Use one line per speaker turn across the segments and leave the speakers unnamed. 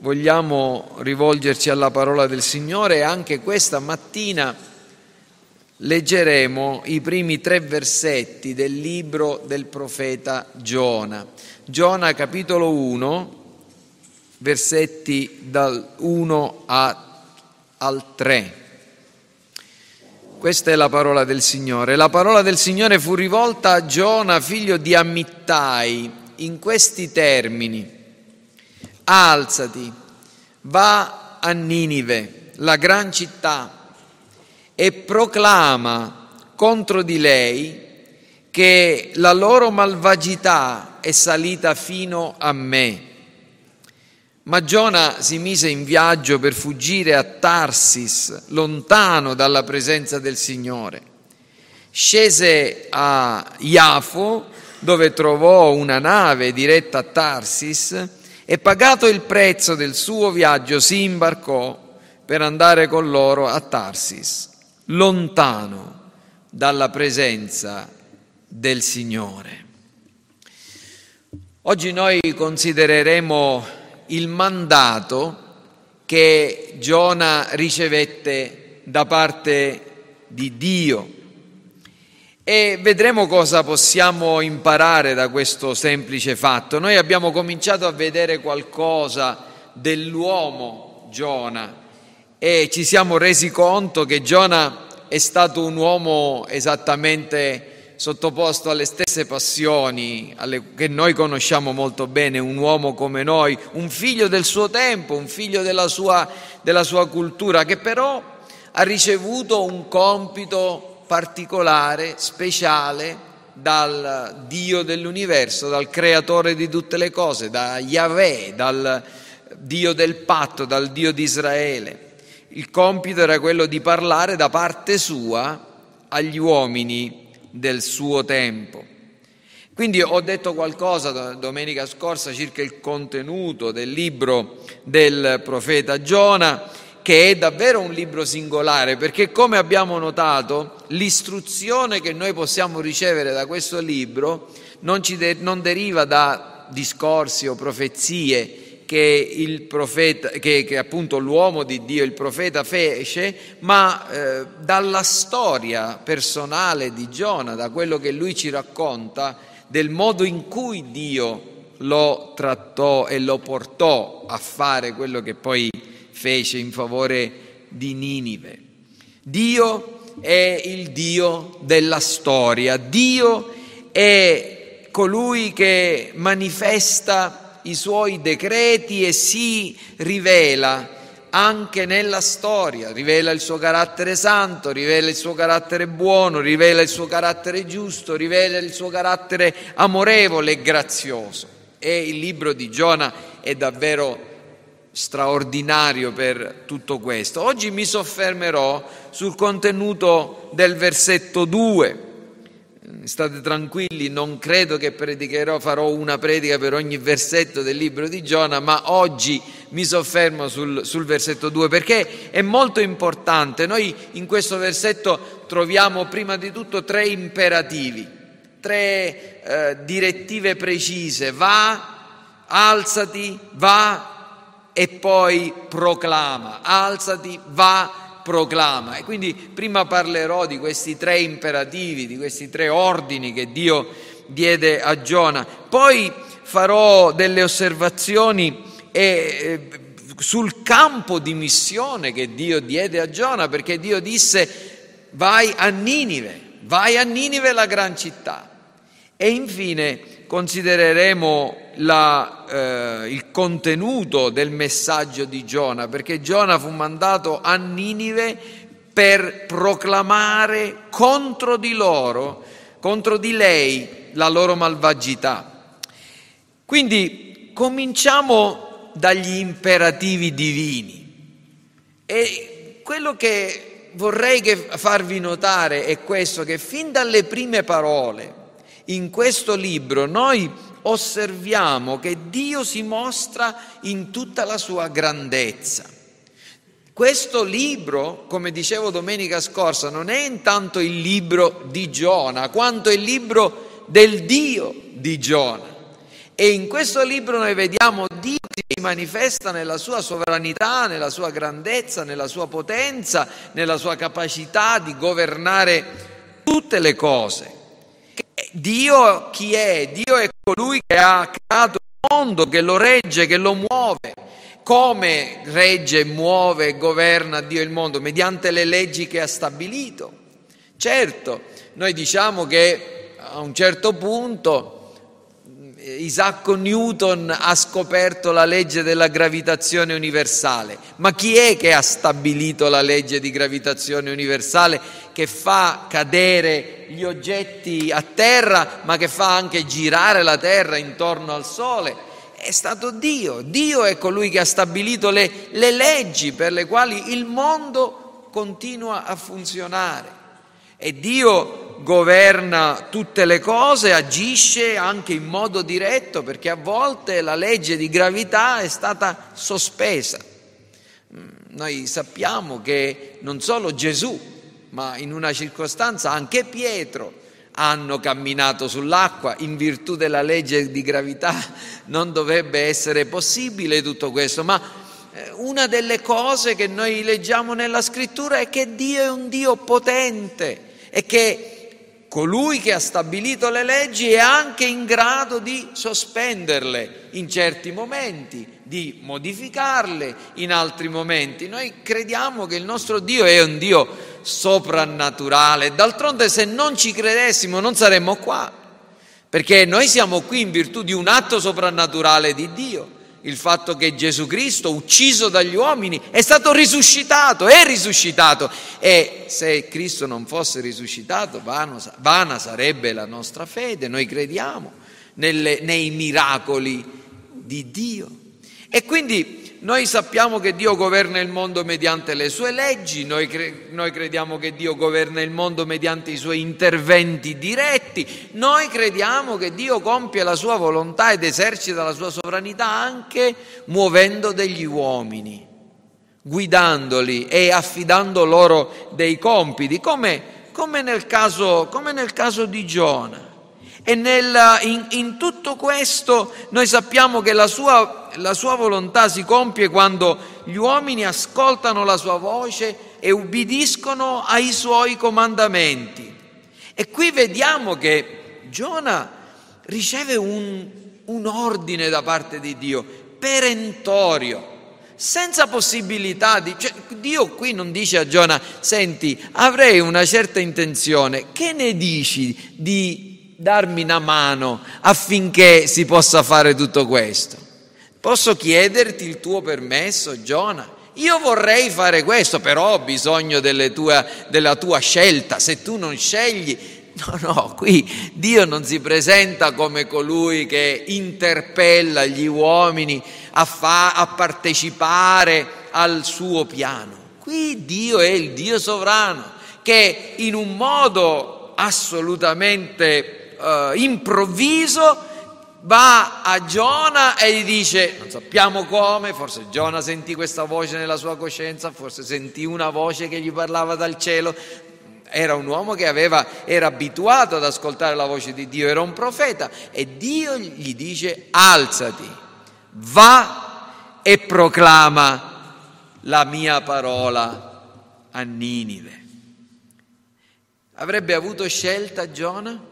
vogliamo rivolgerci alla parola del Signore e anche questa mattina leggeremo i primi tre versetti del libro del profeta Giona. Giona capitolo 1, versetti dal 1 a, al 3. Questa è la parola del Signore. La parola del Signore fu rivolta a Giona, figlio di Amittai, in questi termini. Alzati, va a Ninive, la gran città, e proclama contro di lei che la loro malvagità è salita fino a me. Ma Giona si mise in viaggio per fuggire a Tarsis, lontano dalla presenza del Signore. Scese a Iafo, dove trovò una nave diretta a Tarsis, e pagato il prezzo del suo viaggio si imbarcò per andare con loro a Tarsis, lontano dalla presenza del Signore. Oggi noi considereremo il mandato che Giona ricevette da parte di Dio e vedremo cosa possiamo imparare da questo semplice fatto. Noi abbiamo cominciato a vedere qualcosa dell'uomo Giona e ci siamo resi conto che Giona è stato un uomo esattamente sottoposto alle stesse passioni alle, che noi conosciamo molto bene, un uomo come noi, un figlio del suo tempo, un figlio della sua, della sua cultura, che però ha ricevuto un compito particolare, speciale dal Dio dell'universo, dal creatore di tutte le cose, da Yahweh, dal Dio del patto, dal Dio di Israele. Il compito era quello di parlare da parte sua agli uomini del suo tempo. Quindi ho detto qualcosa domenica scorsa circa il contenuto del libro del profeta Giona che è davvero un libro singolare, perché come abbiamo notato, l'istruzione che noi possiamo ricevere da questo libro non, de- non deriva da discorsi o profezie che, profeta, che, che, appunto l'uomo di Dio, il profeta, fece, ma eh, dalla storia personale di Giona, da quello che lui ci racconta, del modo in cui Dio lo trattò e lo portò a fare quello che poi fece in favore di Ninive. Dio è il Dio della storia, Dio è colui che manifesta i suoi decreti e si rivela anche nella storia, rivela il suo carattere santo, rivela il suo carattere buono, rivela il suo carattere giusto, rivela il suo carattere amorevole e grazioso. E il libro di Giona è davvero straordinario per tutto questo. Oggi mi soffermerò sul contenuto del versetto 2. State tranquilli, non credo che predicherò, farò una predica per ogni versetto del libro di Giona, ma oggi mi soffermo sul, sul versetto 2 perché è molto importante. Noi in questo versetto troviamo prima di tutto tre imperativi, tre eh, direttive precise. Va, alzati, va e poi proclama, alzati, va, proclama. E quindi prima parlerò di questi tre imperativi, di questi tre ordini che Dio diede a Giona, poi farò delle osservazioni e, eh, sul campo di missione che Dio diede a Giona, perché Dio disse vai a Ninive, vai a Ninive la gran città. E infine considereremo la, eh, il contenuto del messaggio di Giona, perché Giona fu mandato a Ninive per proclamare contro di loro, contro di lei, la loro malvagità. Quindi cominciamo dagli imperativi divini. E quello che vorrei che farvi notare è questo, che fin dalle prime parole, in questo libro noi osserviamo che Dio si mostra in tutta la sua grandezza. Questo libro, come dicevo domenica scorsa, non è intanto il libro di Giona, quanto il libro del Dio di Giona. E in questo libro noi vediamo Dio che si manifesta nella sua sovranità, nella sua grandezza, nella sua potenza, nella sua capacità di governare tutte le cose. Dio chi è? Dio è colui che ha creato il mondo, che lo regge, che lo muove. Come regge, muove e governa Dio il mondo? Mediante le leggi che ha stabilito. Certo, noi diciamo che a un certo punto Isaac Newton ha scoperto la legge della gravitazione universale, ma chi è che ha stabilito la legge di gravitazione universale che fa cadere gli oggetti a terra, ma che fa anche girare la terra intorno al Sole? È stato Dio. Dio è colui che ha stabilito le, le leggi per le quali il mondo continua a funzionare. E Dio governa tutte le cose, agisce anche in modo diretto, perché a volte la legge di gravità è stata sospesa. Mm, noi sappiamo che non solo Gesù, ma in una circostanza anche Pietro hanno camminato sull'acqua in virtù della legge di gravità. Non dovrebbe essere possibile tutto questo, ma eh, una delle cose che noi leggiamo nella scrittura è che Dio è un Dio potente e che colui che ha stabilito le leggi è anche in grado di sospenderle in certi momenti, di modificarle in altri momenti. Noi crediamo che il nostro Dio è un Dio soprannaturale, d'altronde se non ci credessimo non saremmo qua, perché noi siamo qui in virtù di un atto soprannaturale di Dio il fatto che Gesù Cristo, ucciso dagli uomini, è stato risuscitato, è risuscitato. E se Cristo non fosse risuscitato, vano, vana sarebbe la nostra fede, noi crediamo nelle, nei miracoli di Dio. E quindi noi sappiamo che Dio governa il mondo mediante le sue leggi, noi, cre- noi, crediamo che Dio governa il mondo mediante i suoi interventi diretti, noi crediamo che Dio compie la sua volontà ed esercita la sua sovranità anche muovendo degli uomini, guidandoli e affidando loro dei compiti, come, come, nel, caso, come nel caso di Giona. E nel, in, in, tutto questo noi sappiamo che la sua, la sua volontà si compie quando gli uomini ascoltano la sua voce e ubbidiscono ai suoi comandamenti. E qui vediamo che Giona riceve un, un ordine da parte di Dio, perentorio, senza possibilità di... Cioè, Dio qui non dice a Giona, senti, avrei una certa intenzione, che ne dici di darmi una mano affinché si possa fare tutto questo? Posso chiederti il tuo permesso, Giona? Io vorrei fare questo, però ho bisogno tua, della tua scelta. Se tu non scegli, no, no, qui Dio non si presenta come colui che interpella gli uomini a, fa, a partecipare al suo piano. Qui Dio è il Dio sovrano che in un modo assolutamente uh, improvviso va a Giona e gli dice, non sappiamo come, forse Giona sentì questa voce nella sua coscienza, forse sentì una voce che gli parlava dal cielo, era un uomo che aveva, era abituato ad ascoltare la voce di Dio, era un profeta e Dio gli dice alzati, va e proclama la mia parola a Ninive. Avrebbe avuto scelta Giona?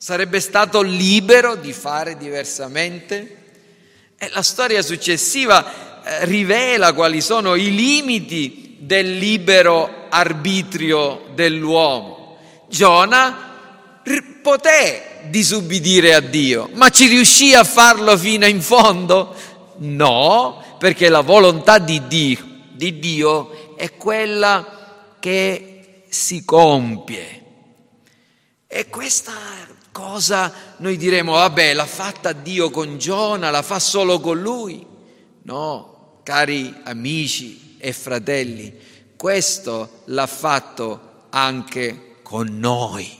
Sarebbe stato libero di fare diversamente? E la storia successiva eh, rivela quali sono i limiti del libero arbitrio dell'uomo. Giona poté disubbidire a Dio, ma ci riuscì a farlo fino in fondo? No, perché la volontà di Dio, di Dio è quella che si compie. E questa cosa noi diremo, vabbè, l'ha fatta Dio con Giona, la fa solo con lui? No, cari amici e fratelli, questo l'ha fatto anche con noi.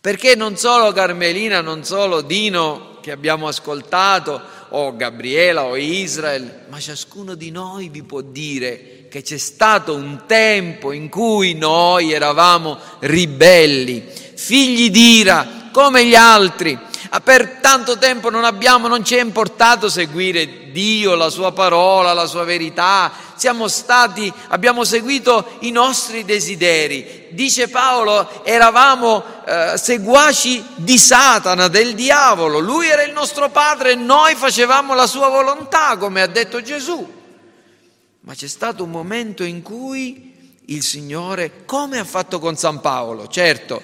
Perché non solo Carmelina, non solo Dino che abbiamo ascoltato, o Gabriela o Israel, ma ciascuno di noi vi può dire che c'è stato un tempo in cui noi eravamo ribelli, figli d'ira come gli altri, per tanto tempo non abbiamo, non ci è importato seguire Dio, la sua parola, la sua verità, siamo stati, abbiamo seguito i nostri desideri. Dice Paolo, eravamo eh, seguaci di Satana, del diavolo, lui era il nostro padre e noi facevamo la sua volontà, come ha detto Gesù. Ma c'è stato un momento in cui il Signore, come ha fatto con San Paolo, certo,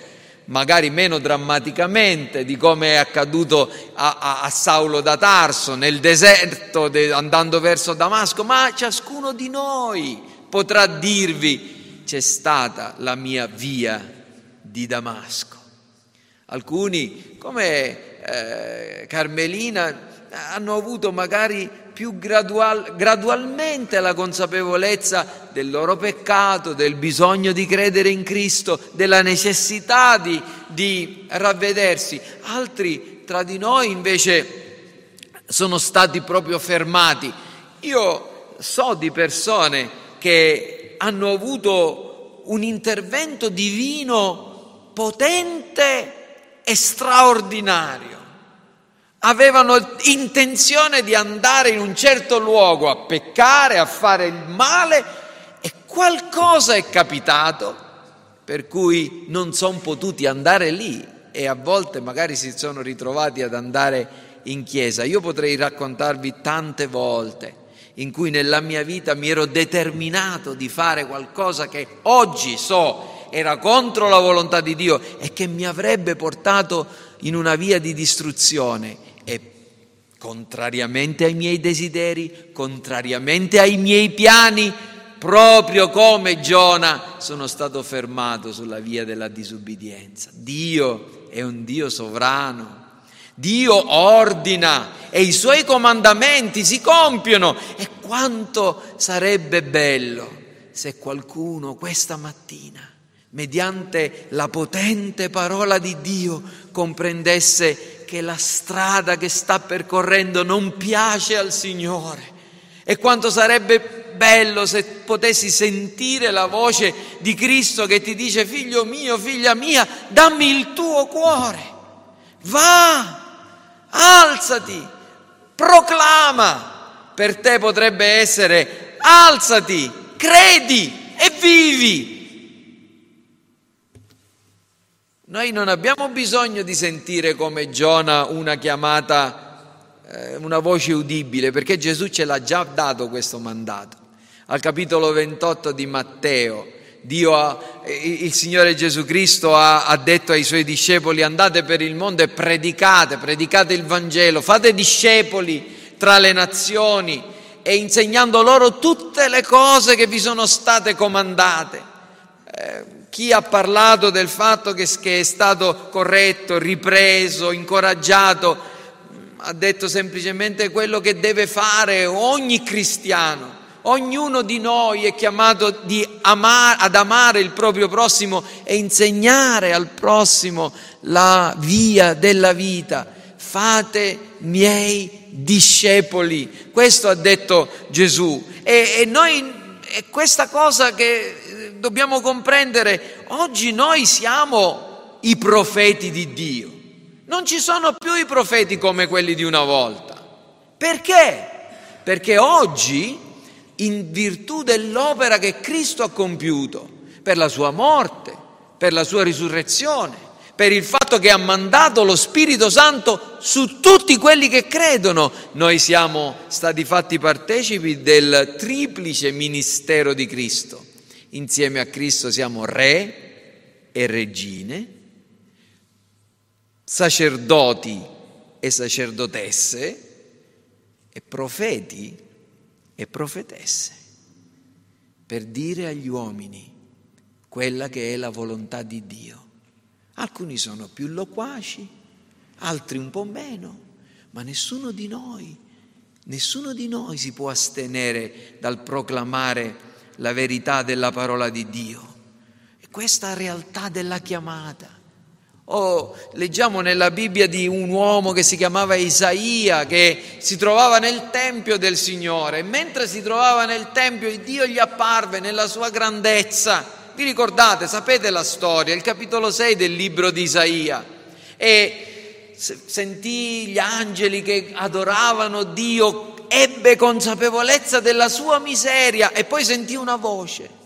magari meno drammaticamente di come è accaduto a, a, a Saulo da Tarso nel deserto de, andando verso Damasco, ma ciascuno di noi potrà dirvi c'è stata la mia via di Damasco. Alcuni, come eh, Carmelina, hanno avuto magari più gradual, gradualmente la consapevolezza del loro peccato, del bisogno di credere in Cristo, della necessità di, di ravvedersi. Altri tra di noi invece sono stati proprio fermati. Io so di persone che hanno avuto un intervento divino potente e straordinario avevano intenzione di andare in un certo luogo a peccare, a fare il male e qualcosa è capitato per cui non sono potuti andare lì e a volte magari si sono ritrovati ad andare in chiesa. Io potrei raccontarvi tante volte in cui nella mia vita mi ero determinato di fare qualcosa che oggi so era contro la volontà di Dio e che mi avrebbe portato in una via di distruzione contrariamente ai miei desideri, contrariamente ai miei piani, proprio come Giona sono stato fermato sulla via della disubbidienza. Dio è un Dio sovrano. Dio ordina e i suoi comandamenti si compiono. E quanto sarebbe bello se qualcuno questa mattina, mediante la potente parola di Dio, comprendesse che la strada che sta percorrendo non piace al Signore. E quanto sarebbe bello se potessi sentire la voce di Cristo che ti dice, figlio mio, figlia mia, dammi il tuo cuore. Va, alzati, proclama. Per te potrebbe essere, alzati, credi e vivi. Noi non abbiamo bisogno di sentire come Giona una chiamata, eh, una voce udibile, perché Gesù ce l'ha già dato questo mandato. Al capitolo 28 di Matteo, ha, il Signore Gesù Cristo ha, ha detto ai suoi discepoli andate per il mondo e predicate, predicate il Vangelo, fate discepoli tra le nazioni e insegnando loro tutte le cose che vi sono state comandate. Eh, chi ha parlato del fatto che, che è stato corretto, ripreso, incoraggiato, ha detto semplicemente quello che deve fare ogni cristiano. Ognuno di noi è chiamato amare, ad amare il proprio prossimo e insegnare al prossimo la via della vita. Fate miei discepoli. Questo ha detto Gesù. E, e noi è questa cosa che dobbiamo comprendere, oggi noi siamo i profeti di Dio. Non ci sono più i profeti come quelli di una volta. Perché? Perché oggi, in virtù dell'opera che Cristo ha compiuto, per la sua morte, per la sua risurrezione, per il fatto che ha mandato lo Spirito Santo su tutti quelli che credono, noi siamo stati fatti partecipi del triplice ministero di Cristo Insieme a Cristo siamo re e regine, sacerdoti e sacerdotesse e profeti e profetesse, per dire agli uomini quella che è la volontà di Dio. Alcuni sono più loquaci, altri un po' meno, ma nessuno di noi, nessuno di noi si può astenere dal proclamare la verità della parola di Dio. E questa realtà della chiamata. Oh, leggiamo nella Bibbia di un uomo che si chiamava Isaia, che si trovava nel Tempio del Signore, e mentre si trovava nel Tempio Dio gli apparve nella sua grandezza. Vi ricordate, sapete la storia, il capitolo 6 del libro di Isaia. E sentì gli angeli che adoravano Dio, ebbe consapevolezza della sua miseria e poi sentì una voce.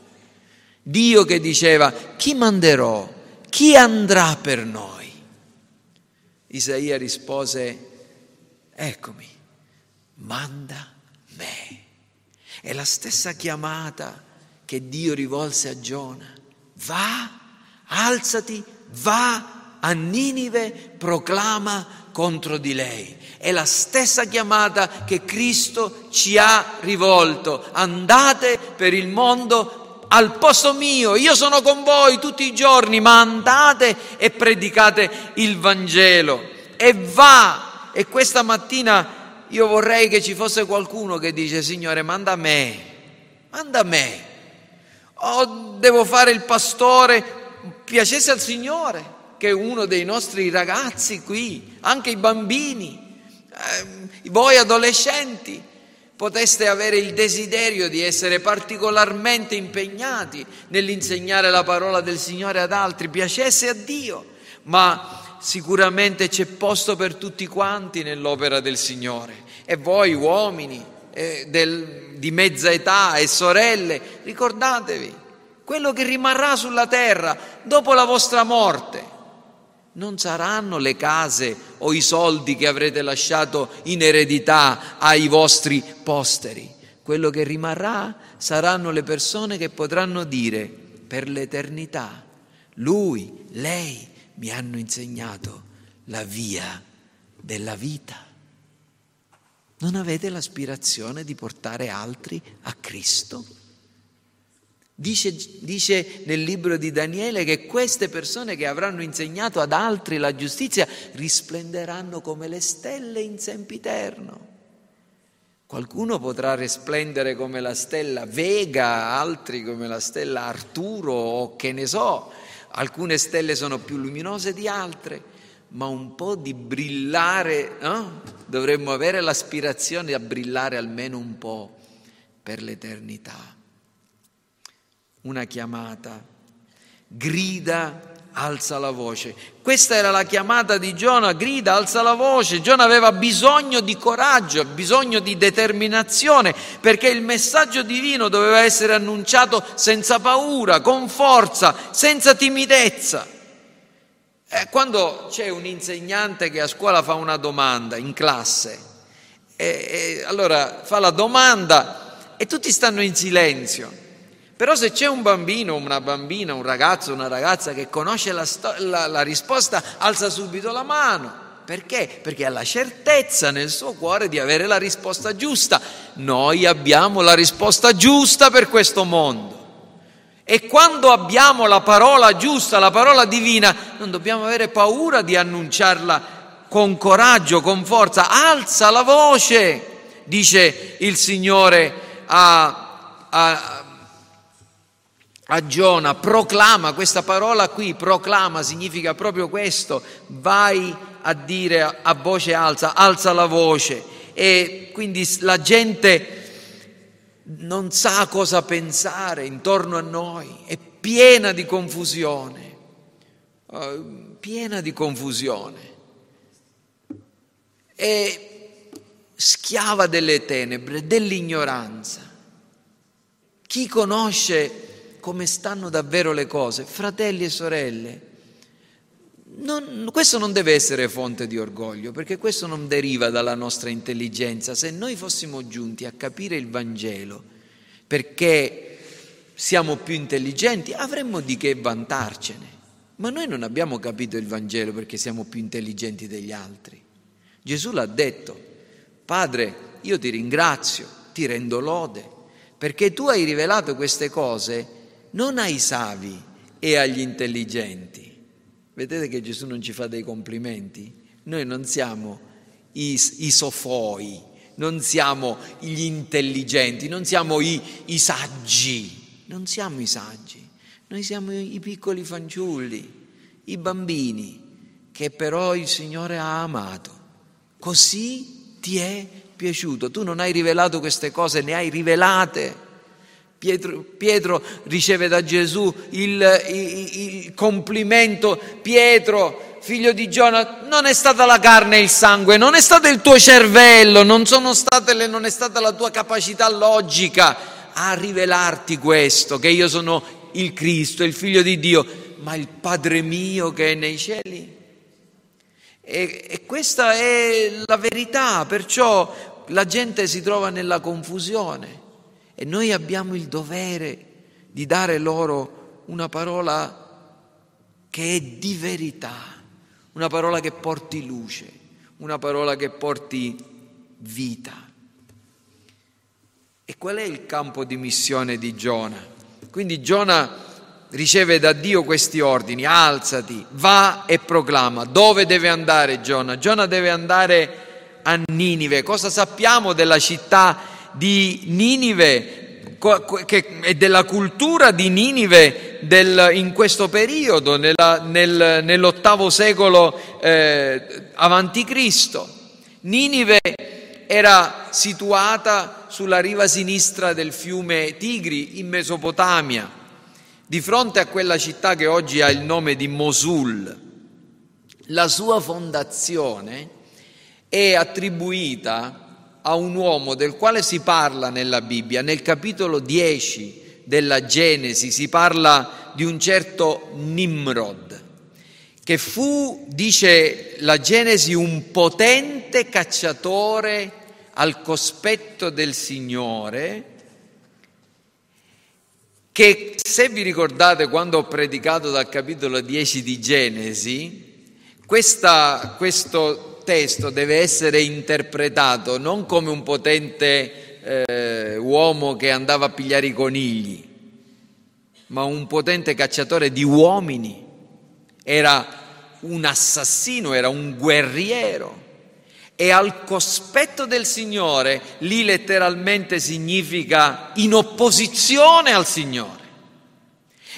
Dio che diceva, chi manderò? Chi andrà per noi? Isaia rispose, eccomi, manda me. È la stessa chiamata che Dio rivolse a Giona. Va, alzati, va a Ninive, proclama contro di lei. È la stessa chiamata che Cristo ci ha rivolto. Andate per il mondo al posto mio, io sono con voi tutti i giorni, ma andate e predicate il Vangelo. E va, e questa mattina io vorrei che ci fosse qualcuno che dice, Signore, manda me, manda me. O devo fare il pastore, piacesse al Signore, che uno dei nostri ragazzi qui, anche i bambini, eh, voi adolescenti, poteste avere il desiderio di essere particolarmente impegnati nell'insegnare la parola del Signore ad altri, piacesse a Dio, ma sicuramente c'è posto per tutti quanti nell'opera del Signore. E voi uomini eh, del, di mezza età e sorelle, ricordatevi, quello che rimarrà sulla terra dopo la vostra morte non saranno le case o i soldi che avrete lasciato in eredità ai vostri posteri. Quello che rimarrà saranno le persone che potranno dire per l'eternità, lui, lei, mi hanno insegnato la via della vita. Non avete l'aspirazione di portare altri a Cristo? Dice, dice, nel libro di Daniele che queste persone che avranno insegnato ad altri la giustizia risplenderanno come le stelle in sempiterno. Qualcuno potrà risplendere come la stella Vega, altri come la stella Arturo o che ne so, alcune stelle sono più luminose di altre, ma un po' di brillare, no? dovremmo avere l'aspirazione a brillare almeno un po' per l'eternità. Una chiamata, grida alza la voce. Questa era la chiamata di Giona, grida, alza la voce. Giona aveva bisogno di coraggio, bisogno di determinazione, perché il messaggio divino doveva essere annunciato senza paura, con forza, senza timidezza. Eh, quando c'è un insegnante che a scuola fa una domanda in classe, e, e allora fa la domanda e tutti stanno in silenzio. Però se c'è un bambino, una bambina, un ragazzo, una ragazza che conosce la, la, la risposta, alza subito la mano. Perché? Perché ha la certezza nel suo cuore di avere la risposta giusta. Noi abbiamo la risposta giusta per questo mondo. E quando abbiamo la parola giusta, la parola divina, non dobbiamo avere paura di annunciarla con coraggio, con forza. Alza la voce, dice il Signore a, a a Giona, proclama, questa parola qui, proclama, significa proprio questo, vai a dire a voce alta, alza la voce. E quindi la gente non sa cosa pensare intorno a noi, è piena di confusione, uh, piena di confusione, è schiava delle tenebre, dell'ignoranza. Chi conosce come stanno davvero le cose, fratelli e sorelle. Non, questo non deve essere fonte di orgoglio, perché questo non deriva dalla nostra intelligenza. Se noi fossimo giunti a capire il Vangelo perché siamo più intelligenti, avremmo di che vantarcene. Ma noi non abbiamo capito il Vangelo perché siamo più intelligenti degli altri. Gesù l'ha detto, Padre, io ti ringrazio, ti rendo lode, perché tu hai rivelato queste cose non ai savi e agli intelligenti. Vedete che Gesù non ci fa dei complimenti? Noi non siamo i, i sofoi, non siamo gli intelligenti, non siamo i, i saggi, non siamo i saggi, noi siamo i piccoli fanciulli, i bambini che però il Signore ha amato. Così ti è piaciuto. Tu non hai rivelato queste cose, ne hai rivelate Pietro, Pietro, riceve da Gesù il, il, il complimento, Pietro, figlio di Giona, non è stata la carne e il sangue, non è stato il tuo cervello, non, le, non è stata la tua capacità logica a rivelarti questo, che io sono il Cristo, il figlio di Dio, ma il Padre mio che è nei cieli. E, e questa è la verità, perciò la gente si trova nella confusione e noi abbiamo il dovere di dare loro una parola che è di verità una parola che porti luce, una parola che porti vita. E qual è il campo di missione di Giona? Quindi Giona riceve da Dio questi ordini, alzati, va e proclama. Dove deve andare Giona? Giona deve andare a Ninive. Cosa sappiamo della città di Ninive? e della cultura di Ninive del, in questo periodo, nella, nel, nell'ottavo secolo eh, Cristo. Ninive era situata sulla riva sinistra del fiume Tigri in Mesopotamia, di fronte a quella città che oggi ha il nome di Mosul. La sua fondazione è attribuita a un uomo del quale si parla nella Bibbia, nel capitolo 10 della Genesi si parla di un certo Nimrod, che fu, dice la Genesi, un potente cacciatore al cospetto del Signore, che se vi ricordate quando ho predicato dal capitolo 10 di Genesi, questa, questo testo deve essere interpretato non come un potente eh, uomo che andava a pigliare i conigli, ma un potente cacciatore di uomini. Era un assassino, era un guerriero. E al cospetto del Signore, lì letteralmente significa in opposizione al Signore.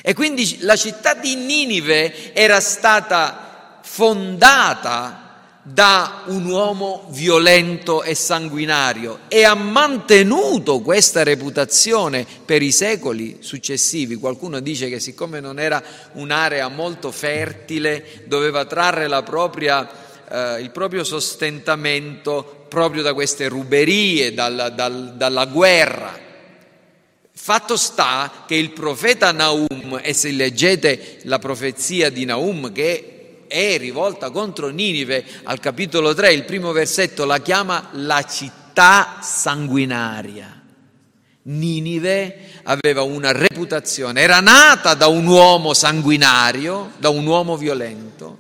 E quindi la città di Ninive era stata fondata da un uomo violento e sanguinario e ha mantenuto questa reputazione per i secoli successivi. Qualcuno dice che siccome non era un'area molto fertile, doveva trarre propria, eh, il proprio sostentamento proprio da queste ruberie, dal, dal, dalla guerra. Fatto sta che il profeta Naum, e se leggete la profezia di Naum, che è rivolta contro Ninive, al capitolo 3, il primo versetto la chiama la città sanguinaria. Ninive aveva una reputazione, era nata da un uomo sanguinario, da un uomo violento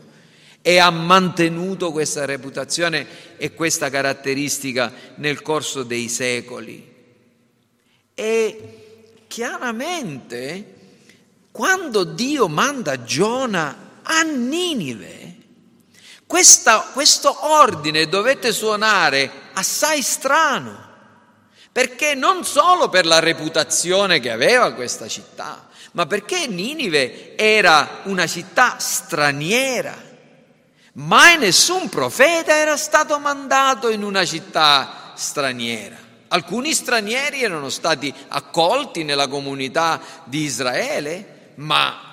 e ha mantenuto questa reputazione e questa caratteristica nel corso dei secoli. E chiaramente quando Dio manda Giona a Ninive. Questa, questo ordine dovete suonare assai strano, perché non solo per la reputazione che aveva questa città, ma perché Ninive era una città straniera. Mai nessun profeta era stato mandato in una città straniera. Alcuni stranieri erano stati accolti nella comunità di Israele, ma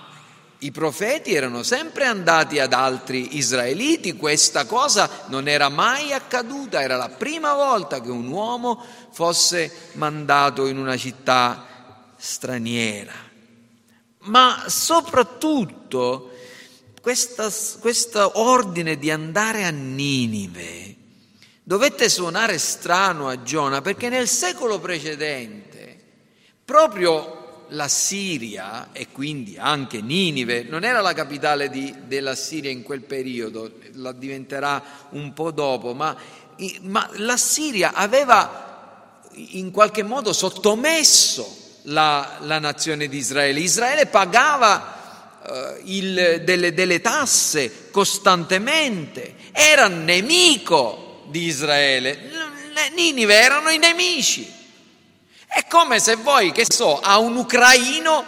i profeti erano sempre andati ad altri israeliti, questa cosa non era mai accaduta, era la prima volta che un uomo fosse mandato in una città straniera. Ma soprattutto questo ordine di andare a Ninive dovette suonare strano a Giona perché nel secolo precedente proprio la Siria e quindi anche Ninive non era la capitale di, della Siria in quel periodo, la diventerà un po' dopo, ma, ma la Siria aveva in qualche modo sottomesso la, la nazione di Israele. Israele pagava eh, il, delle, delle tasse costantemente, era nemico di Israele. Ninive erano i nemici. È come se voi, che so, a un ucraino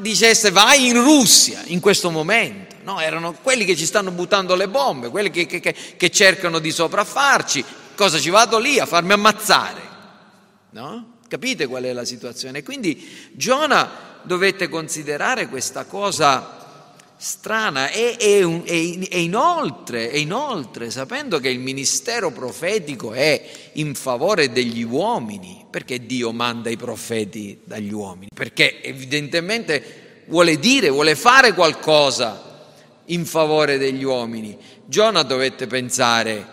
dicesse vai in Russia in questo momento. No, erano quelli che ci stanno buttando le bombe, quelli che, che, che cercano di sopraffarci. Cosa ci vado lì a farmi ammazzare? No? Capite qual è la situazione? Quindi Giona dovette considerare questa cosa strana e, e, e, inoltre, e inoltre, sapendo che il ministero profetico è in favore degli uomini, perché Dio manda i profeti dagli uomini? Perché evidentemente vuole dire, vuole fare qualcosa in favore degli uomini. Giona dovette pensare,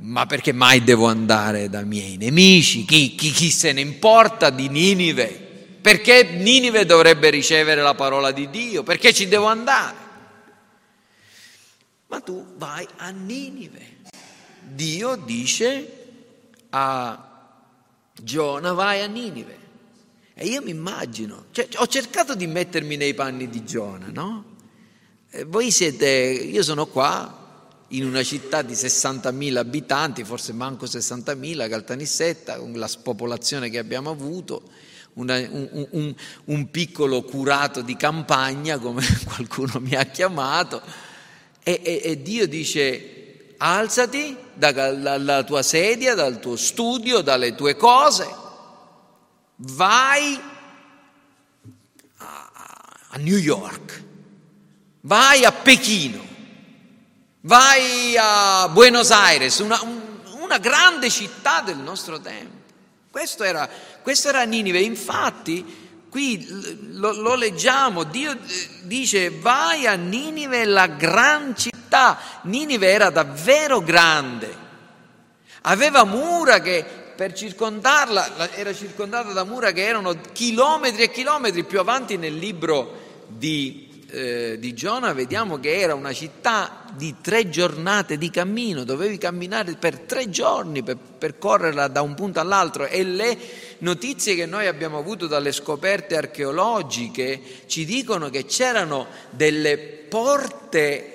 ma perché mai devo andare dai miei nemici? Chi, chi, chi se ne importa di Ninive? Perché Ninive dovrebbe ricevere la parola di Dio? Perché ci devo andare? Ma tu vai a Ninive. Dio dice a Giona vai a Ninive. E io mi immagino, cioè, ho cercato di mettermi nei panni di Giona, no? E voi siete, io sono qua in una città di 60.000 abitanti, forse manco 60.000, Caltanissetta, con la spopolazione che abbiamo avuto un, un, un, piccolo curato di campagna, come qualcuno mi ha chiamato, e, e, e Dio dice alzati dalla tua sedia, dal tuo studio, dalle tue cose, vai a New York, vai a Pechino, vai a Buenos Aires, una, una grande città del nostro tempo. Questo era questo era Ninive, infatti qui lo, lo, leggiamo, Dio eh, dice vai a Ninive, la gran città. Ninive era davvero grande, aveva mura che per circondarla era circondata da mura che erano chilometri e chilometri più avanti nel libro di eh, di Giona vediamo che era una città di tre giornate di cammino, dovevi camminare per tre giorni per percorrerla da un punto all'altro. E le notizie che noi abbiamo avuto dalle scoperte archeologiche ci dicono che c'erano delle porte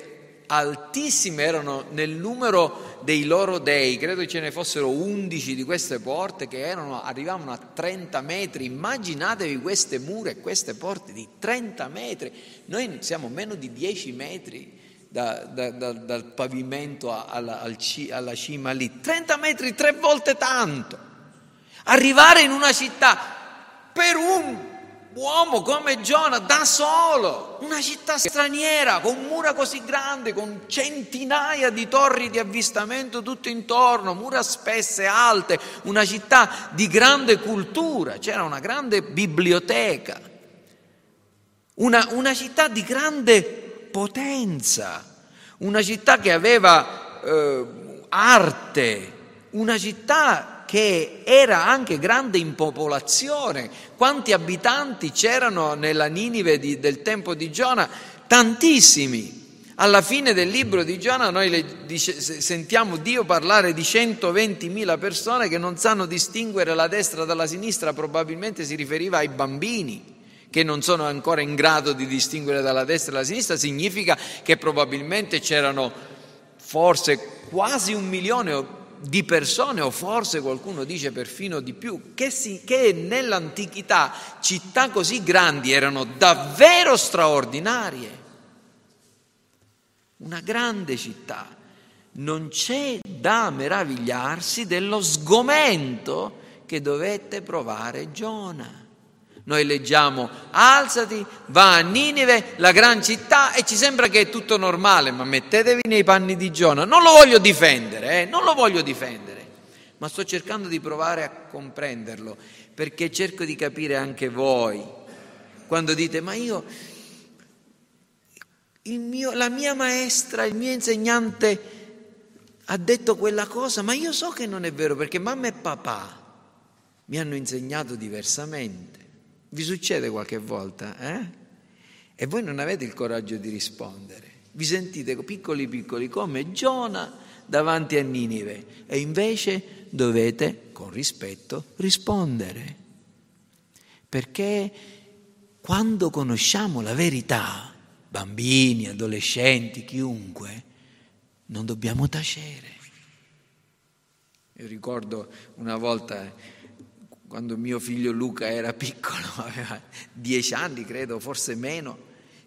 altissime, erano nel numero dei loro dei, credo ce ne fossero 11 di queste porte che erano, arrivavano a 30 metri, immaginatevi queste mura e queste porte di 30 metri, noi siamo meno di 10 metri da, da, da, dal pavimento alla, alla cima lì, 30 metri tre volte tanto, arrivare in una città per un uomo come Giona da solo, una città straniera con mura così grandi, con centinaia di torri di avvistamento tutto intorno, mura spesse, alte, una città di grande cultura, c'era una grande biblioteca, una, una città di grande potenza, una città che aveva eh, arte, una città che era anche grande in popolazione. Quanti abitanti c'erano nella Ninive di, del tempo di Giona? Tantissimi. Alla fine del libro di Giona noi le, dice, sentiamo Dio parlare di 120.000 persone che non sanno distinguere la destra dalla sinistra, probabilmente si riferiva ai bambini che non sono ancora in grado di distinguere dalla destra e dalla sinistra, significa che probabilmente c'erano forse quasi un milione di persone, o forse qualcuno dice perfino di più, che, si, che nell'antichità città così grandi erano davvero straordinarie. Una grande città. Non c'è da meravigliarsi dello sgomento che dovette provare Giona. Noi leggiamo alzati, va a Ninive, la gran città, e ci sembra che è tutto normale, ma mettetevi nei panni di Giona. Non lo voglio difendere, eh? non lo voglio difendere, ma sto cercando di provare a comprenderlo, perché cerco di capire anche voi. Quando dite, ma io, mio, la mia maestra, il mio insegnante ha detto quella cosa, ma io so che non è vero, perché mamma e papà mi hanno insegnato diversamente. Vi succede qualche volta, eh? E voi non avete il coraggio di rispondere. Vi sentite piccoli piccoli come Giona davanti a Ninive e invece dovete con rispetto rispondere. Perché quando conosciamo la verità, bambini, adolescenti, chiunque, non dobbiamo tacere. Io ricordo una volta quando mio figlio Luca era piccolo, aveva dieci anni credo, forse meno,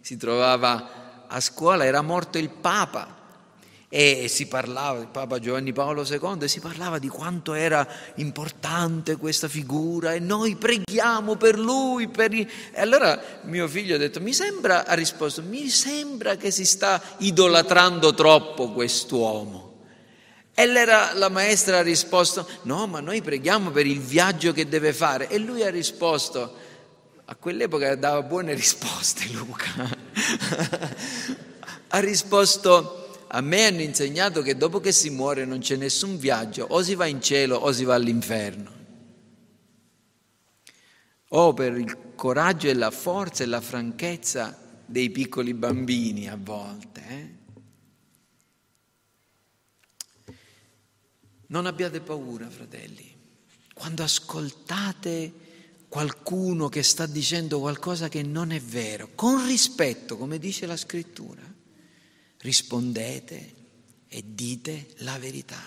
si trovava a scuola, era morto il Papa e si parlava, Papa Giovanni Paolo II, e si parlava di quanto era importante questa figura e noi preghiamo per lui. Per. E allora mio figlio ha detto, mi sembra, ha risposto, mi sembra che si sta idolatrando troppo quest'uomo. E la maestra ha risposto, no, ma noi preghiamo per il viaggio che deve fare. E lui ha risposto, a quell'epoca dava buone risposte Luca, ha risposto, a me hanno insegnato che dopo che si muore non c'è nessun viaggio, o si va in cielo o si va all'inferno. O per il coraggio e la forza e la franchezza dei piccoli bambini a volte. Eh? Non abbiate paura, fratelli, quando ascoltate qualcuno che sta dicendo qualcosa che non è vero, con rispetto, come dice la scrittura rispondete e dite la verità.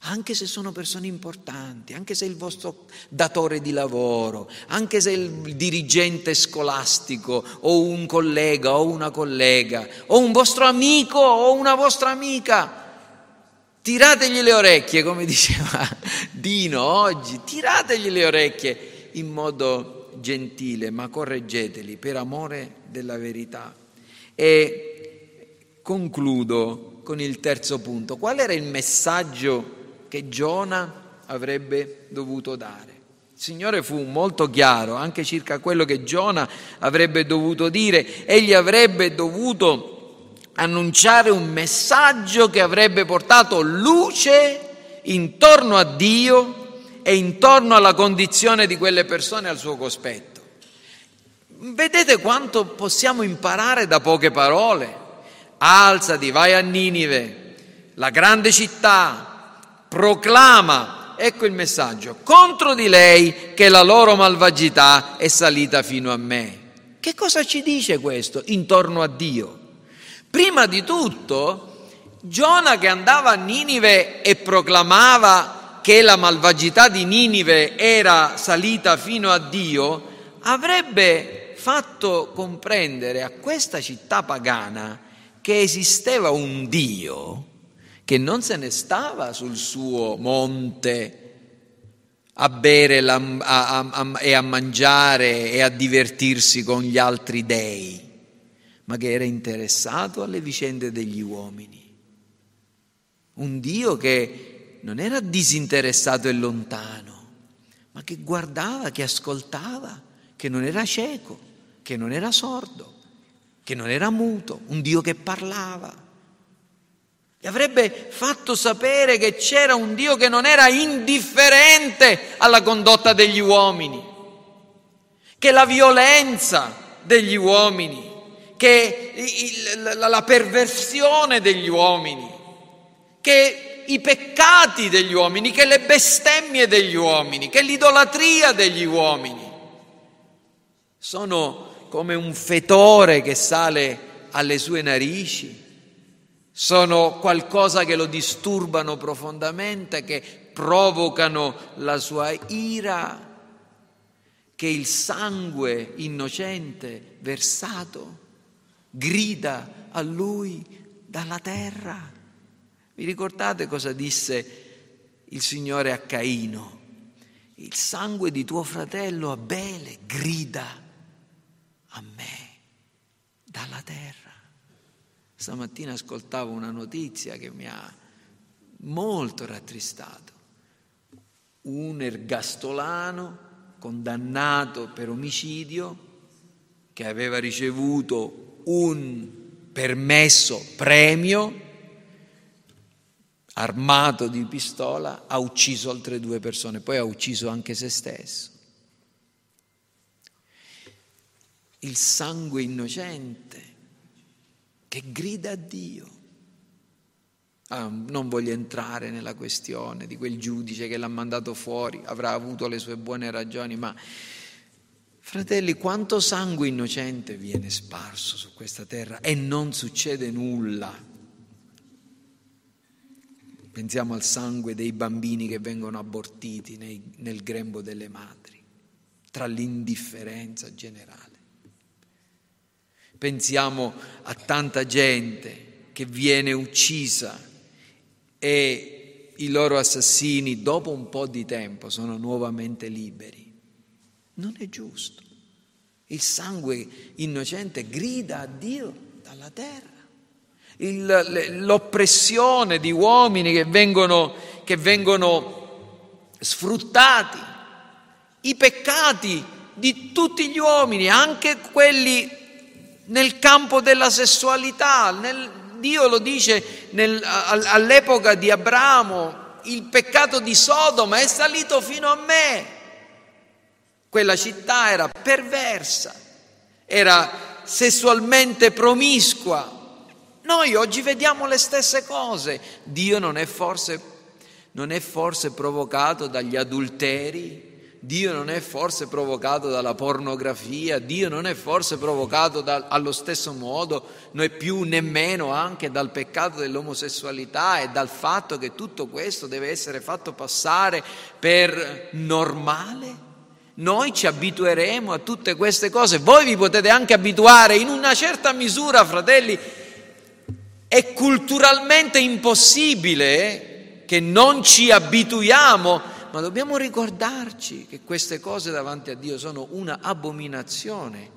Anche se sono persone importanti, anche se il vostro datore di lavoro, anche se il dirigente scolastico o un collega o una collega o un vostro amico o una vostra amica, tirategli le orecchie, come diceva Dino oggi, tirategli le orecchie in modo gentile, ma correggeteli per amore della verità. E Concludo con il terzo punto. Qual era il messaggio che Giona avrebbe dovuto dare? Il Signore fu molto chiaro anche circa quello che Giona avrebbe dovuto dire. Egli avrebbe dovuto annunciare un messaggio che avrebbe portato luce intorno a Dio e intorno alla condizione di quelle persone al suo cospetto. Vedete quanto possiamo imparare da poche parole? alzati, vai a Ninive, la grande città, proclama, ecco il messaggio, contro di lei che la loro malvagità è salita fino a me. Che cosa ci dice questo intorno a Dio? Prima di tutto, Giona che andava a Ninive e proclamava che la malvagità di Ninive era salita fino a Dio, avrebbe fatto comprendere a questa città pagana che esisteva un Dio che non se ne stava sul suo monte a bere la, a, a, e a mangiare e a divertirsi con gli altri dei, ma che era interessato alle vicende degli uomini. Un Dio che non era disinteressato e lontano, ma che guardava, che ascoltava, che non era cieco, che non era sordo che non era muto, un Dio che parlava. Gli avrebbe fatto sapere che c'era un Dio che non era indifferente alla condotta degli uomini, che la violenza degli uomini, che la perversione degli uomini, che i peccati degli uomini, che le bestemmie degli uomini, che l'idolatria degli uomini sono come un fetore che sale alle sue narici, sono qualcosa che lo disturbano profondamente, che provocano la sua ira, che il sangue innocente versato grida a lui dalla terra. Vi ricordate cosa disse il Signore a Caino? Il sangue di tuo fratello Abele grida a me dalla terra. Stamattina ascoltavo una notizia che mi ha molto rattristato. Un ergastolano condannato per omicidio che aveva ricevuto un permesso premio armato di pistola ha ucciso altre due persone, poi ha ucciso anche se stesso. il sangue innocente che grida a Dio. Ah, non voglio entrare nella questione di quel giudice che l'ha mandato fuori, avrà avuto le sue buone ragioni, ma fratelli, quanto sangue innocente viene sparso su questa terra e non succede nulla. Pensiamo al sangue dei bambini che vengono abortiti nei, nel grembo delle madri, tra l'indifferenza generale. Pensiamo a tanta gente che viene uccisa e i loro assassini dopo un po' di tempo sono nuovamente liberi. Non è giusto. Il sangue innocente grida a Dio dalla terra. Il, l'oppressione di uomini che vengono, che vengono sfruttati, i peccati di tutti gli uomini, anche quelli nel campo della sessualità. Nel, Dio lo dice nel, all'epoca di Abramo, il peccato di Sodoma è salito fino a me. Quella città era perversa, era sessualmente promiscua. Noi oggi vediamo le stesse cose. Dio non è forse, non è forse provocato dagli adulteri, Dio non è forse provocato dalla pornografia, Dio non è forse provocato da, allo stesso modo, non più nemmeno anche dal peccato dell'omosessualità e dal fatto che tutto questo deve essere fatto passare per normale? Noi ci abitueremo a tutte queste cose, voi vi potete anche abituare in una certa misura, fratelli, è culturalmente impossibile che non ci abituiamo ma dobbiamo ricordarci che queste cose davanti a Dio sono una abominazione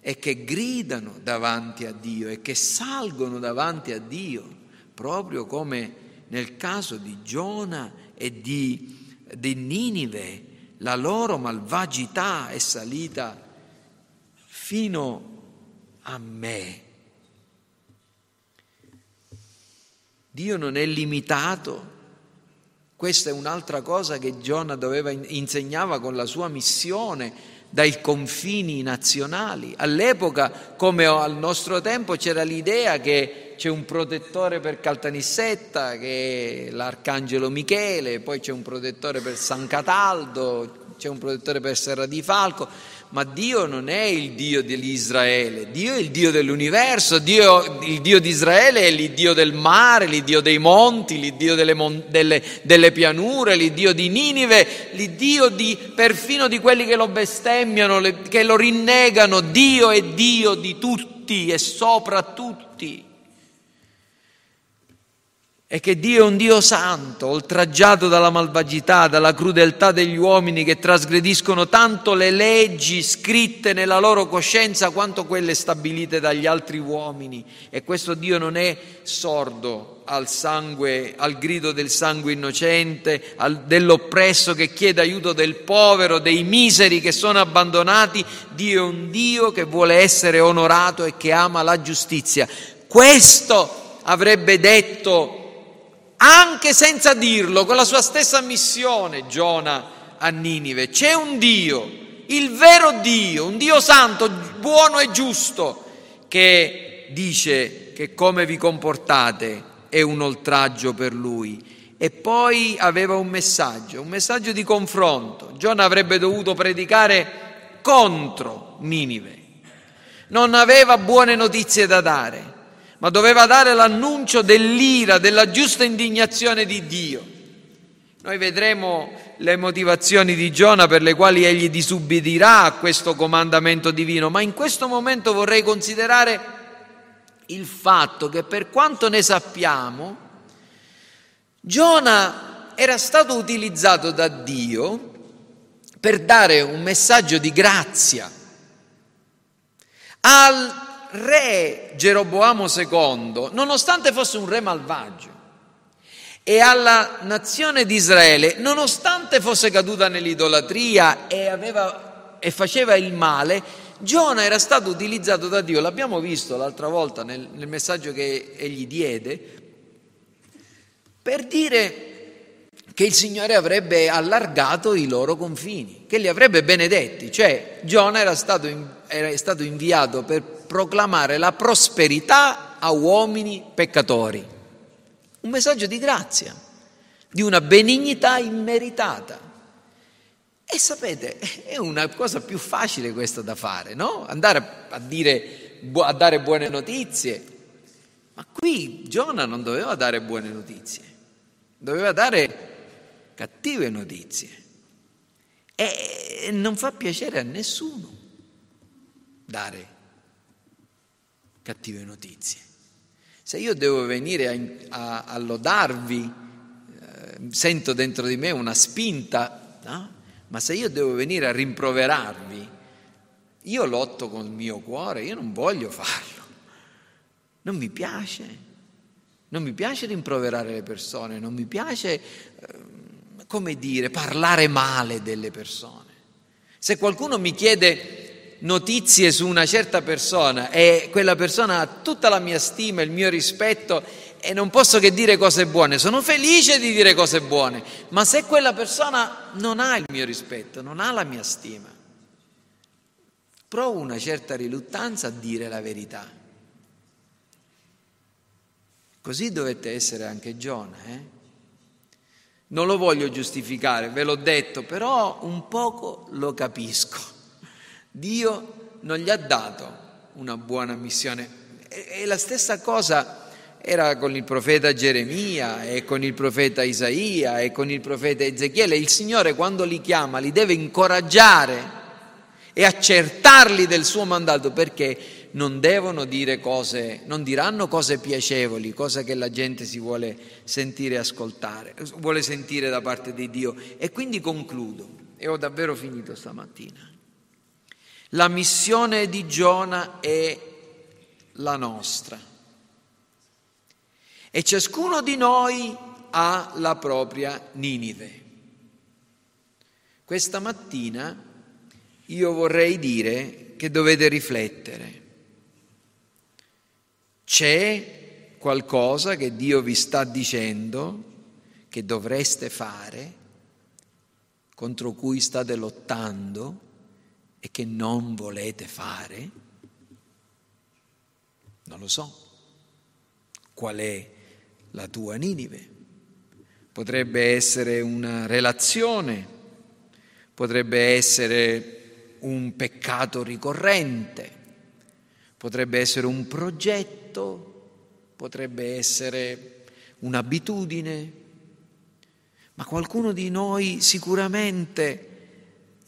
e che gridano davanti a Dio e che salgono davanti a Dio, proprio come nel caso di Giona e di, di Ninive, la loro malvagità è salita fino a me. Dio non è limitato questa è un'altra cosa che Giona doveva, insegnava con la sua missione dai confini nazionali. All'epoca, come al nostro tempo, c'era l'idea che c'è un protettore per Caltanissetta, che è l'arcangelo Michele, poi c'è un protettore per San Cataldo, c'è un protettore per Serra di Falco ma Dio non è il Dio dell'Israele, Dio è il Dio dell'universo, Dio, il Dio di Israele è l'Iddio del mare, l'Iddio dei monti, l'Iddio delle, mon, delle, delle pianure, l'Iddio di Ninive, l'Iddio di, perfino di quelli che lo bestemmiano, che lo rinnegano, Dio è Dio di tutti e sopra tutti e che Dio è un Dio santo, oltraggiato dalla malvagità, dalla crudeltà degli uomini che trasgrediscono tanto le leggi scritte nella loro coscienza quanto quelle stabilite dagli altri uomini. E questo Dio non è sordo al sangue, al grido del sangue innocente, al, dell'oppresso che chiede aiuto del povero, dei miseri che sono abbandonati. Dio è un Dio che vuole essere onorato e che ama la giustizia. Questo avrebbe detto anche senza dirlo, con la sua stessa missione, Giona a Ninive. C'è un Dio, il vero Dio, un Dio santo, buono e giusto, che dice che come vi comportate è un oltraggio per lui. E poi aveva un messaggio, un messaggio di confronto. Giona avrebbe dovuto predicare contro Ninive. Non aveva buone notizie da dare ma doveva dare l'annuncio dell'ira, della giusta indignazione di Dio. Noi vedremo le motivazioni di Giona per le quali egli disubbidirà a questo comandamento divino, ma in questo momento vorrei considerare il fatto che per quanto ne sappiamo, Giona era stato utilizzato da Dio per dare un messaggio di grazia al re Geroboamo II, nonostante fosse un re malvagio, e alla nazione di Israele, nonostante fosse caduta nell'idolatria e, aveva, e faceva il male, Giona era stato utilizzato da Dio, l'abbiamo visto l'altra volta nel, nel messaggio che egli diede, per dire che il Signore avrebbe allargato i loro confini, che li avrebbe benedetti, cioè Giona era stato, era stato inviato per proclamare la prosperità a uomini peccatori. Un messaggio di grazia, di una benignità immeritata. E sapete, è una cosa più facile questa da fare, no? Andare a, dire, a dare buone notizie. Ma qui Giona non doveva dare buone notizie, doveva dare cattive notizie. E non fa piacere a nessuno dare cattive notizie. Se io devo venire a, a, a lodarvi, eh, sento dentro di me una spinta, no? ma se io devo venire a rimproverarvi, io lotto con il mio cuore, io non voglio farlo, non mi piace. Non mi piace rimproverare le persone, non mi piace, ehm, come dire, parlare male delle persone. Se qualcuno mi chiede notizie su una certa persona e quella persona ha tutta la mia stima, il mio rispetto e non posso che dire cose buone, sono felice di dire cose buone, ma se quella persona non ha il mio rispetto, non ha la mia stima, provo una certa riluttanza a dire la verità. Così dovete essere anche Giona. Eh? Non lo voglio giustificare, ve l'ho detto, però un poco lo capisco. Dio non gli ha dato una buona missione. E, la stessa cosa era con il profeta Geremia e con il profeta Isaia e con il profeta Ezechiele. Il Signore quando li chiama li deve incoraggiare e accertarli del suo mandato perché non devono dire cose, non diranno cose piacevoli, cose che la gente si vuole sentire ascoltare, vuole sentire da parte di Dio. E quindi concludo, e ho davvero finito stamattina. La missione di Giona è la nostra. E ciascuno di noi ha la propria Ninive. Questa mattina io vorrei dire che dovete riflettere c'è qualcosa che Dio vi sta dicendo che dovreste fare, contro cui state lottando e che non volete fare? Non lo so. Qual è la tua Ninive? Potrebbe essere una relazione, potrebbe essere un peccato ricorrente, potrebbe essere un progetto potrebbe essere un'abitudine, ma qualcuno di noi sicuramente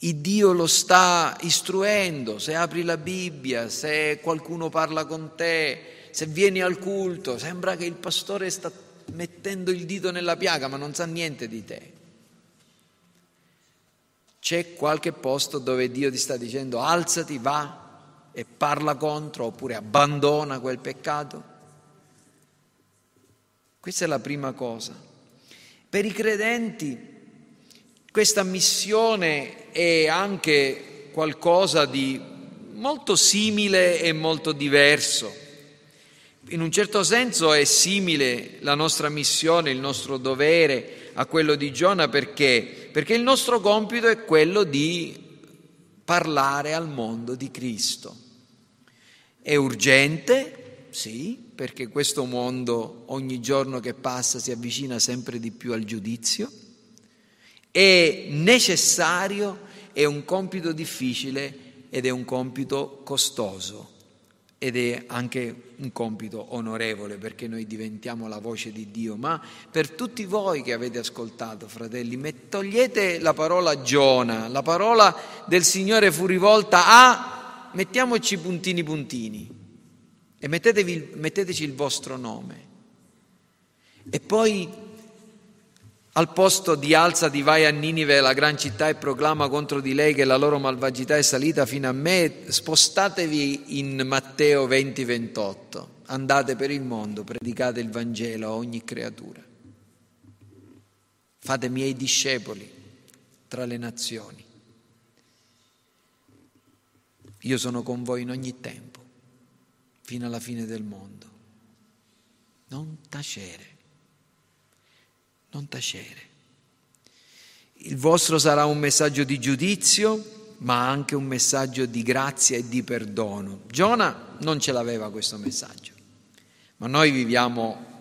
il Dio lo sta istruendo, se apri la Bibbia, se qualcuno parla con te, se vieni al culto, sembra che il pastore sta mettendo il dito nella piaga, ma non sa niente di te. C'è qualche posto dove Dio ti sta dicendo alzati, va, e parla contro oppure abbandona quel peccato? Questa è la prima cosa. Per i credenti questa missione è anche qualcosa di molto simile e molto diverso. In un certo senso è simile la nostra missione, il nostro dovere a quello di Giona perché? Perché il nostro compito è quello di parlare al mondo di Cristo. È urgente, sì, perché questo mondo ogni giorno che passa si avvicina sempre di più al giudizio. È necessario, è un compito difficile ed è un compito costoso ed è anche un compito onorevole perché noi diventiamo la voce di Dio. Ma per tutti voi che avete ascoltato, fratelli, togliete la parola Giona, la parola del Signore fu rivolta a mettiamoci puntini puntini e metteteci il vostro nome. E poi al posto di alzati vai a Ninive, la gran città, e proclama contro di lei che la loro malvagità è salita fino a me, spostatevi in Matteo 20-28, andate per il mondo, predicate il Vangelo a ogni creatura. Fate miei discepoli tra le nazioni. Io sono con voi in ogni tempo, fino alla fine del mondo. Non tacere, non tacere. Il vostro sarà un messaggio di giudizio, ma anche un messaggio di grazia e di perdono. Giona non ce l'aveva questo messaggio, ma noi viviamo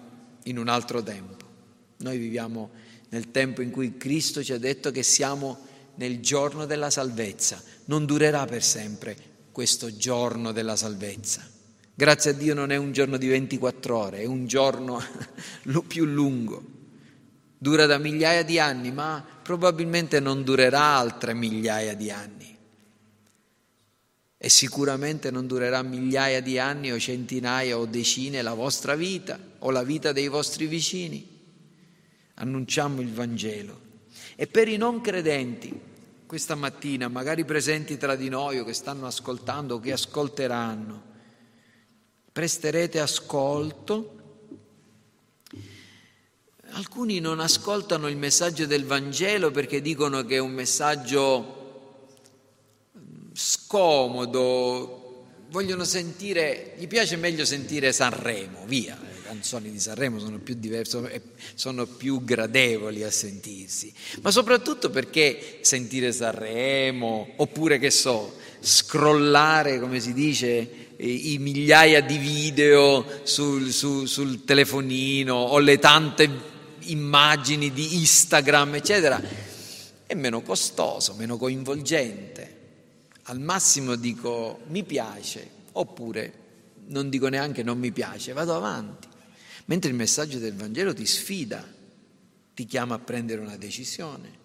in un altro tempo. Noi viviamo nel tempo in cui Cristo ci ha detto che siamo nel giorno della salvezza. Non durerà per sempre, questo giorno della salvezza. Grazie a Dio non è un giorno di 24 ore, è un giorno più lungo. Dura da migliaia di anni, ma probabilmente non durerà altre migliaia di anni. e sicuramente non durerà migliaia di anni o centinaia o decine la vostra vita o la vita dei vostri vicini. Annunciamo il Vangelo. E per i non credenti, questa mattina, magari presenti tra di noi o che stanno ascoltando o che ascolteranno, presterete ascolto. Alcuni non ascoltano il messaggio del Vangelo perché dicono che è un messaggio scomodo, vogliono sentire, gli piace meglio sentire Sanremo, via, le canzoni di Sanremo sono più diverse, sono più gradevoli a sentirsi, ma soprattutto perché sentire Sanremo, oppure che so, scrollare, come si dice, i migliaia di video sul, su, sul telefonino o le tante immagini di Instagram, eccetera, è meno costoso, meno coinvolgente al massimo dico mi piace, oppure non dico neanche non mi piace, vado avanti. Mentre il messaggio del Vangelo ti sfida, ti chiama a prendere una decisione,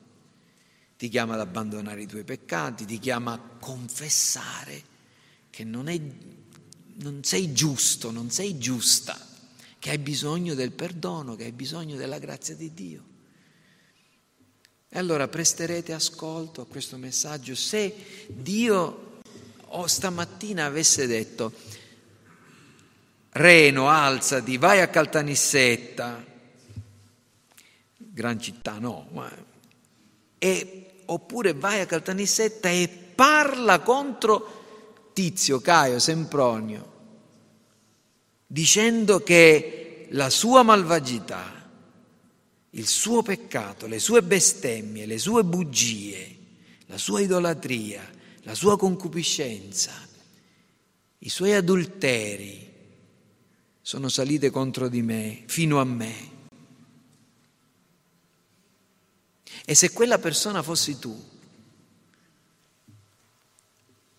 ti chiama ad abbandonare i tuoi peccati, ti chiama a confessare che non, è, non sei giusto, non sei giusta, che hai bisogno del perdono, che hai bisogno della grazia di Dio. E allora presterete ascolto a questo messaggio se Dio o stamattina avesse detto Reno, alzati, vai a Caltanissetta, gran città no, ma, e, oppure vai a Caltanissetta e parla contro Tizio, Caio, Sempronio, dicendo che la sua malvagità il suo peccato, le sue bestemmie, le sue bugie, la sua idolatria, la sua concupiscenza, i suoi adulteri sono salite contro di me, fino a me. E se quella persona fossi tu,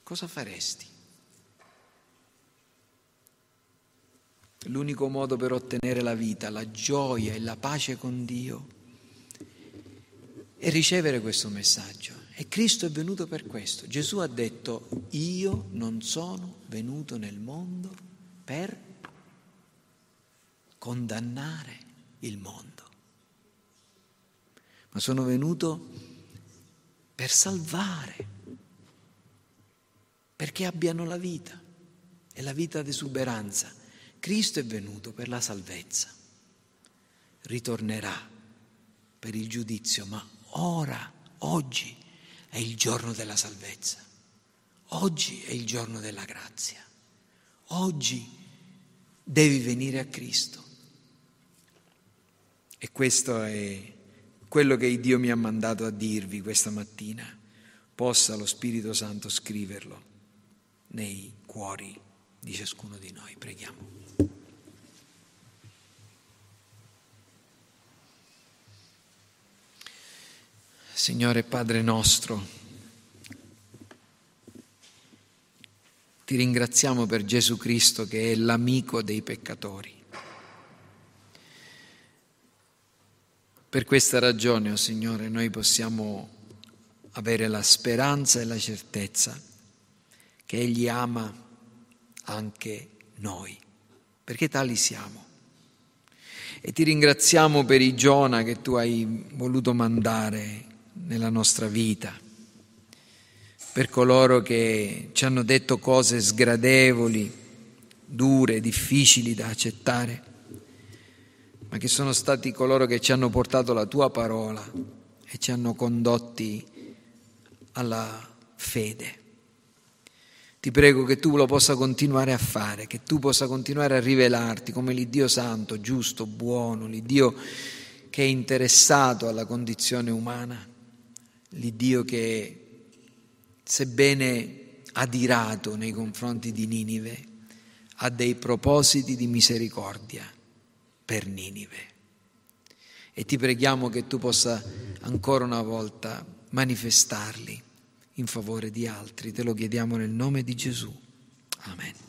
cosa faresti? L'unico modo per ottenere la vita, la gioia e la pace con Dio è ricevere questo messaggio. E Cristo è venuto per questo. Gesù ha detto, io non sono venuto nel mondo per condannare il mondo, ma sono venuto per salvare, perché abbiano la vita e la vita di esuberanza. Cristo è venuto per la salvezza, ritornerà per il giudizio, ma ora, oggi è il giorno della salvezza, oggi è il giorno della grazia, oggi devi venire a Cristo. E questo è quello che Dio mi ha mandato a dirvi questa mattina. Possa lo Spirito Santo scriverlo nei cuori di ciascuno di noi. Preghiamo. Signore Padre nostro, ti ringraziamo per Gesù Cristo che è l'amico dei peccatori. Per questa ragione, oh Signore, noi possiamo avere la speranza e la certezza che Egli ama anche noi, perché tali siamo. E ti ringraziamo per i Giona che tu hai voluto mandare nella nostra vita, per coloro che ci hanno detto cose sgradevoli, dure, difficili da accettare, ma che sono stati coloro che ci hanno portato la tua parola e ci hanno condotti alla fede. Ti prego che tu lo possa continuare a fare, che tu possa continuare a rivelarti come l'Iddio santo, giusto, buono, l'Iddio che è interessato alla condizione umana l'Iddio che, sebbene adirato nei confronti di Ninive, ha dei propositi di misericordia per Ninive. E ti preghiamo che tu possa ancora una volta manifestarli in favore di altri. Te lo chiediamo nel nome di Gesù. Amen.